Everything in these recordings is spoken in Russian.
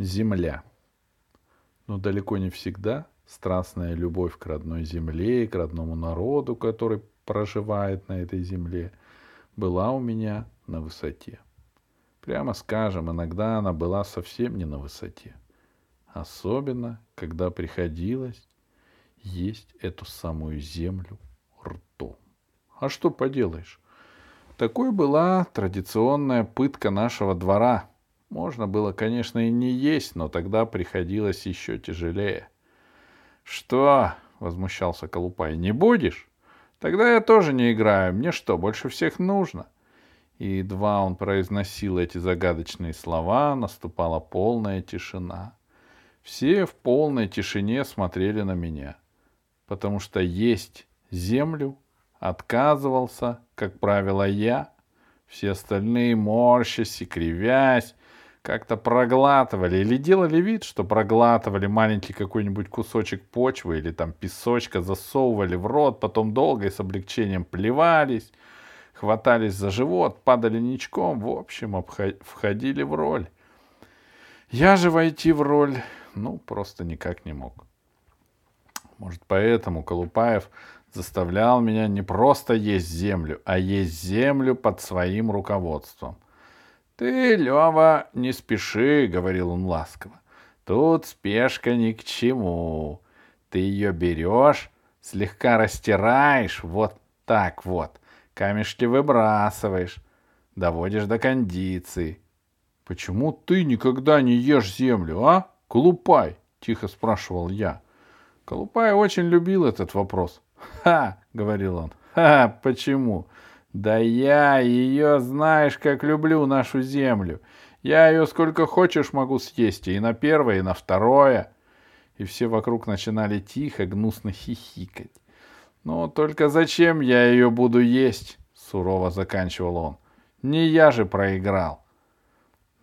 земля. Но далеко не всегда страстная любовь к родной земле и к родному народу, который проживает на этой земле, была у меня на высоте. Прямо скажем, иногда она была совсем не на высоте. Особенно, когда приходилось есть эту самую землю ртом. А что поделаешь? Такой была традиционная пытка нашего двора. Можно было, конечно, и не есть, но тогда приходилось еще тяжелее. «Что?» — возмущался Колупай. «Не будешь? Тогда я тоже не играю. Мне что, больше всех нужно?» И едва он произносил эти загадочные слова, наступала полная тишина. Все в полной тишине смотрели на меня, потому что есть землю отказывался, как правило, я. Все остальные, морщась и кривясь, как-то проглатывали или делали вид, что проглатывали маленький какой-нибудь кусочек почвы или там песочка, засовывали в рот, потом долго и с облегчением плевались, хватались за живот, падали ничком, в общем, входили в роль. Я же войти в роль, ну, просто никак не мог. Может, поэтому Колупаев заставлял меня не просто есть землю, а есть землю под своим руководством — «Ты, Лева, не спеши», — говорил он ласково. «Тут спешка ни к чему. Ты ее берешь, слегка растираешь, вот так вот, камешки выбрасываешь, доводишь до кондиции». «Почему ты никогда не ешь землю, а, Колупай?» — тихо спрашивал я. Колупай очень любил этот вопрос. «Ха!» — говорил он. «Ха! Почему? Да я ее, знаешь, как люблю нашу землю. Я ее сколько хочешь могу съесть, и на первое, и на второе. И все вокруг начинали тихо, гнусно хихикать. «Ну, только зачем я ее буду есть?» — сурово заканчивал он. «Не я же проиграл».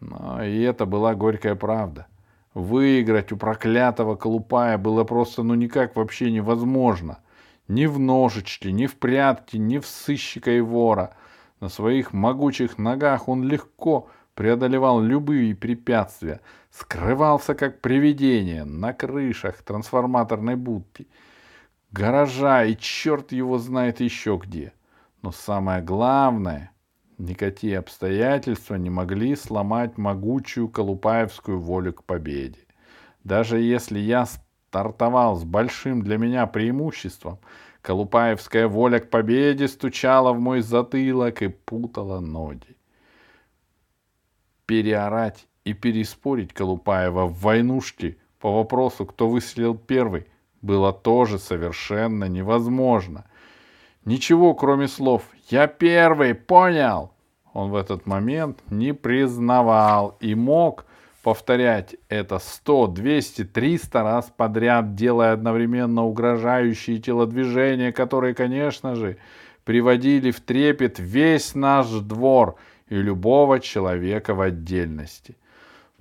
Но и это была горькая правда. Выиграть у проклятого Колупая было просто ну никак вообще невозможно — ни в ножички, ни в прятки, ни в сыщика и вора. На своих могучих ногах он легко преодолевал любые препятствия, скрывался как привидение на крышах трансформаторной будки, гаража и черт его знает еще где. Но самое главное, никакие обстоятельства не могли сломать могучую колупаевскую волю к победе. Даже если я стартовал с большим для меня преимуществом. Колупаевская воля к победе стучала в мой затылок и путала ноги. Переорать и переспорить Колупаева в войнушке по вопросу, кто выстрелил первый, было тоже совершенно невозможно. Ничего, кроме слов «Я первый, понял!» он в этот момент не признавал и мог повторять это 100, 200, 300 раз подряд, делая одновременно угрожающие телодвижения, которые, конечно же, приводили в трепет весь наш двор и любого человека в отдельности.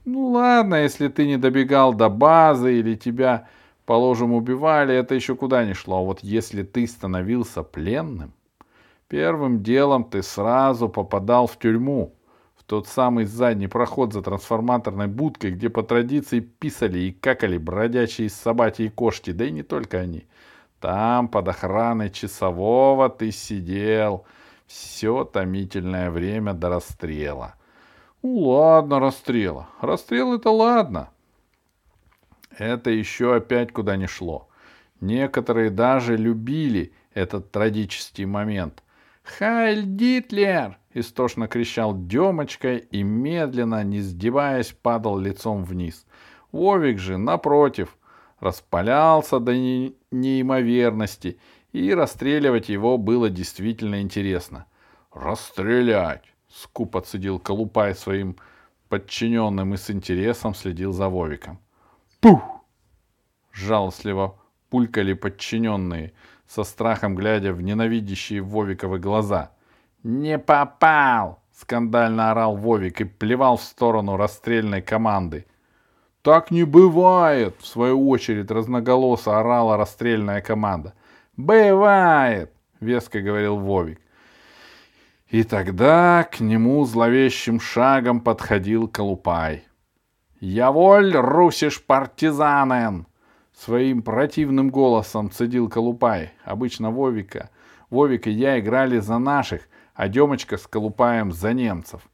Ну ладно, если ты не добегал до базы или тебя, положим, убивали, это еще куда ни шло. А вот если ты становился пленным, первым делом ты сразу попадал в тюрьму тот самый задний проход за трансформаторной будкой, где по традиции писали и какали бродячие собаки и кошки, да и не только они. Там под охраной часового ты сидел все томительное время до расстрела. Ну ладно, расстрела. Расстрел это ладно. Это еще опять куда не шло. Некоторые даже любили этот трагический момент. «Хайль Дитлер!» — истошно кричал Демочка и медленно, не сдеваясь, падал лицом вниз. Вовик же, напротив, распалялся до не... неимоверности, и расстреливать его было действительно интересно. «Расстрелять!» — скупо цедил Колупай своим подчиненным и с интересом следил за Вовиком. «Пух!» — жалостливо пулькали подчиненные, со страхом глядя в ненавидящие Вовиковы глаза — «Не попал!» — скандально орал Вовик и плевал в сторону расстрельной команды. «Так не бывает!» — в свою очередь разноголосо орала расстрельная команда. «Бывает!» — веско говорил Вовик. И тогда к нему зловещим шагом подходил Колупай. «Я воль, русиш партизанен!» Своим противным голосом цедил Колупай. Обычно Вовика. Вовик и я играли за наших, а Демочка с Колупаем за немцев.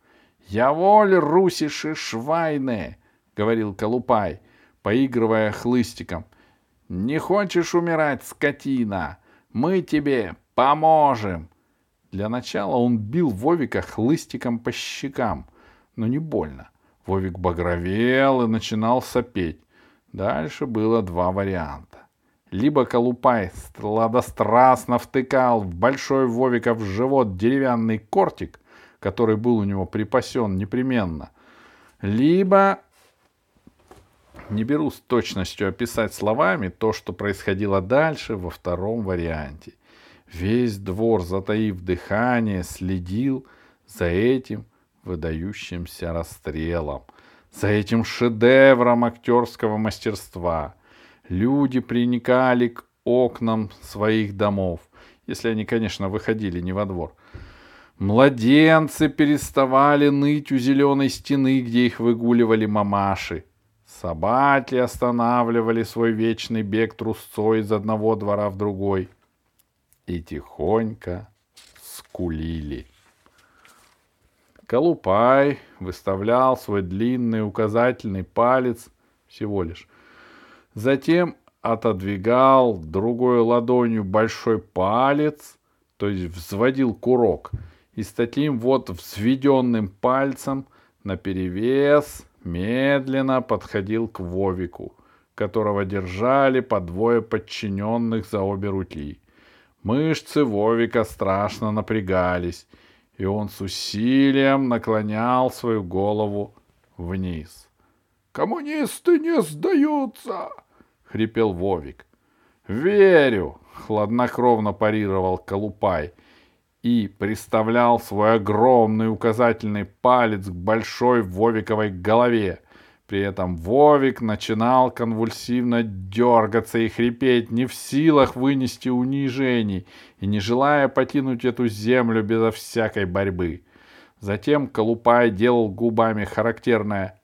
«Я воль, русиши швайны!» — говорил Колупай, поигрывая хлыстиком. «Не хочешь умирать, скотина? Мы тебе поможем!» Для начала он бил Вовика хлыстиком по щекам, но не больно. Вовик багровел и начинал сопеть. Дальше было два варианта. Либо Колупай сладострастно втыкал в большой Вовика в живот деревянный кортик, который был у него припасен непременно, либо не беру с точностью описать словами то, что происходило дальше во втором варианте. Весь двор, затаив дыхание, следил за этим выдающимся расстрелом — за этим шедевром актерского мастерства. Люди приникали к окнам своих домов, если они, конечно, выходили не во двор. Младенцы переставали ныть у зеленой стены, где их выгуливали мамаши. Собаки останавливали свой вечный бег трусцой из одного двора в другой и тихонько скулили. Колупай выставлял свой длинный указательный палец всего лишь. Затем отодвигал другой ладонью большой палец, то есть взводил курок, и с таким вот взведенным пальцем наперевес медленно подходил к Вовику, которого держали по двое подчиненных за обе руки. Мышцы Вовика страшно напрягались, и он с усилием наклонял свою голову вниз. «Коммунисты не сдаются!» — хрипел Вовик. «Верю!» — хладнокровно парировал Колупай и приставлял свой огромный указательный палец к большой Вовиковой голове, при этом Вовик начинал конвульсивно дергаться и хрипеть, не в силах вынести унижений и не желая покинуть эту землю безо всякой борьбы. Затем Колупай делал губами характерное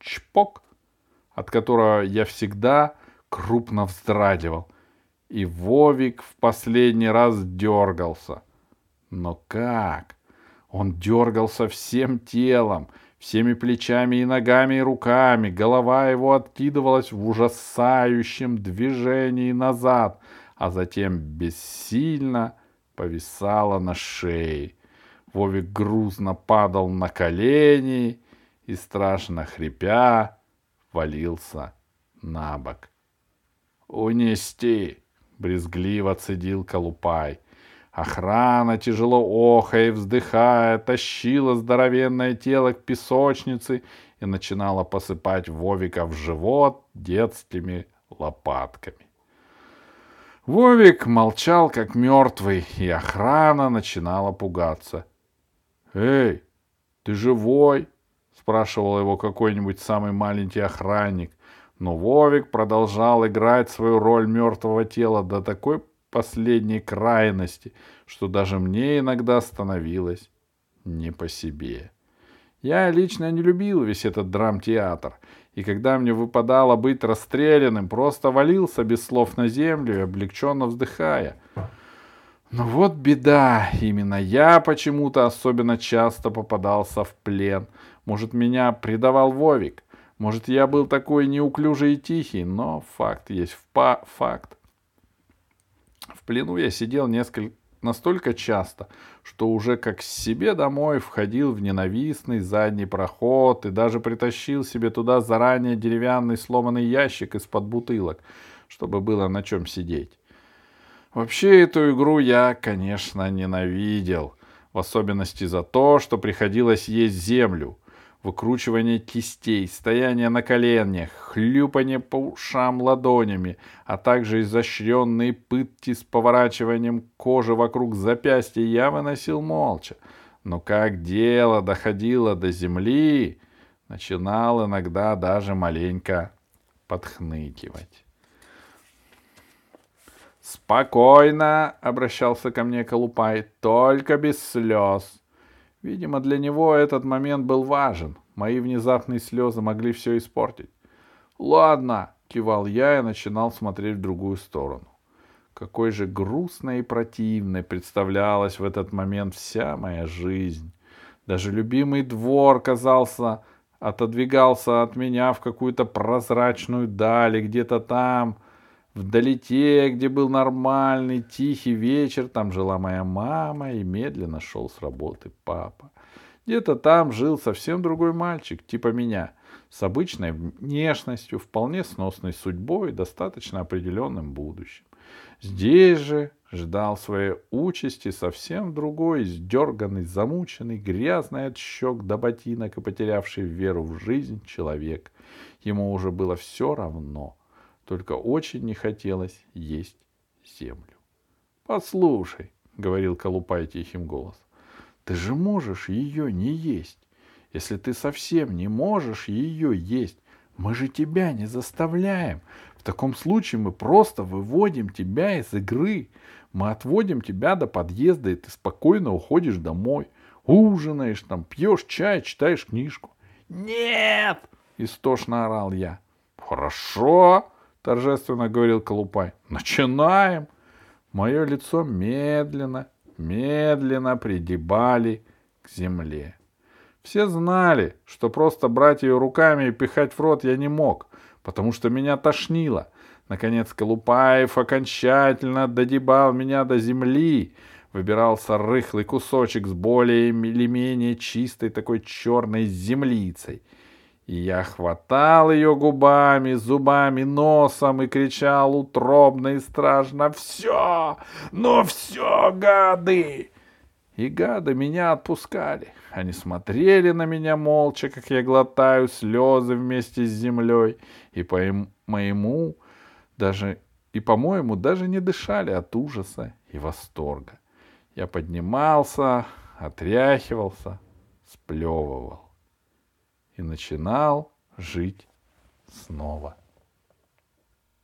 чпок, от которого я всегда крупно вздрагивал. И Вовик в последний раз дергался. Но как? Он дергался всем телом — всеми плечами и ногами и руками. Голова его откидывалась в ужасающем движении назад, а затем бессильно повисала на шее. Вовик грузно падал на колени и, страшно хрипя, валился на бок. «Унести!» — брезгливо цедил Колупай — Охрана, тяжело охая и вздыхая, тащила здоровенное тело к песочнице и начинала посыпать Вовика в живот детскими лопатками. Вовик молчал, как мертвый, и охрана начинала пугаться. «Эй, ты живой?» — спрашивал его какой-нибудь самый маленький охранник. Но Вовик продолжал играть свою роль мертвого тела до такой последней крайности, что даже мне иногда становилось не по себе. Я лично не любил весь этот драмтеатр, и когда мне выпадало быть расстрелянным, просто валился без слов на землю облегченно вздыхая. Но вот беда, именно я почему-то особенно часто попадался в плен. Может, меня предавал Вовик, может, я был такой неуклюжий и тихий, но факт есть факт. В плену я сидел несколько, настолько часто, что уже как себе домой входил в ненавистный задний проход и даже притащил себе туда заранее деревянный сломанный ящик из-под бутылок, чтобы было на чем сидеть. Вообще эту игру я, конечно, ненавидел, в особенности за то, что приходилось есть землю — выкручивание кистей, стояние на коленях, хлюпание по ушам ладонями, а также изощренные пытки с поворачиванием кожи вокруг запястья я выносил молча. Но как дело доходило до земли, начинал иногда даже маленько подхныкивать. «Спокойно!» — обращался ко мне Колупай. «Только без слез. Видимо, для него этот момент был важен. Мои внезапные слезы могли все испортить. Ладно, кивал я и начинал смотреть в другую сторону. Какой же грустной и противной представлялась в этот момент вся моя жизнь. Даже любимый двор казался, отодвигался от меня в какую-то прозрачную даль, где-то там, вдалеке, где был нормальный, тихий вечер, там жила моя мама и медленно шел с работы папа. Где-то там жил совсем другой мальчик, типа меня, с обычной внешностью, вполне сносной судьбой и достаточно определенным будущим. Здесь же ждал своей участи совсем другой, сдерганный, замученный, грязный от щек до ботинок и потерявший веру в жизнь человек. Ему уже было все равно, только очень не хотелось есть землю. «Послушай», — говорил Колупай тихим голосом, — «ты же можешь ее не есть. Если ты совсем не можешь ее есть, мы же тебя не заставляем. В таком случае мы просто выводим тебя из игры. Мы отводим тебя до подъезда, и ты спокойно уходишь домой. Ужинаешь там, пьешь чай, читаешь книжку. «Нет!» — истошно орал я. «Хорошо!» — торжественно говорил Колупай. «Начинаем!» Мое лицо медленно, медленно пригибали к земле. Все знали, что просто брать ее руками и пихать в рот я не мог, потому что меня тошнило. Наконец Колупаев окончательно додебал меня до земли. Выбирался рыхлый кусочек с более или менее чистой такой черной землицей. И я хватал ее губами, зубами, носом и кричал утробно и страшно «Все! Ну все, гады!» И гады меня отпускали. Они смотрели на меня молча, как я глотаю слезы вместе с землей, и по моему даже и, по-моему, даже не дышали от ужаса и восторга. Я поднимался, отряхивался, сплевывал и начинал жить снова.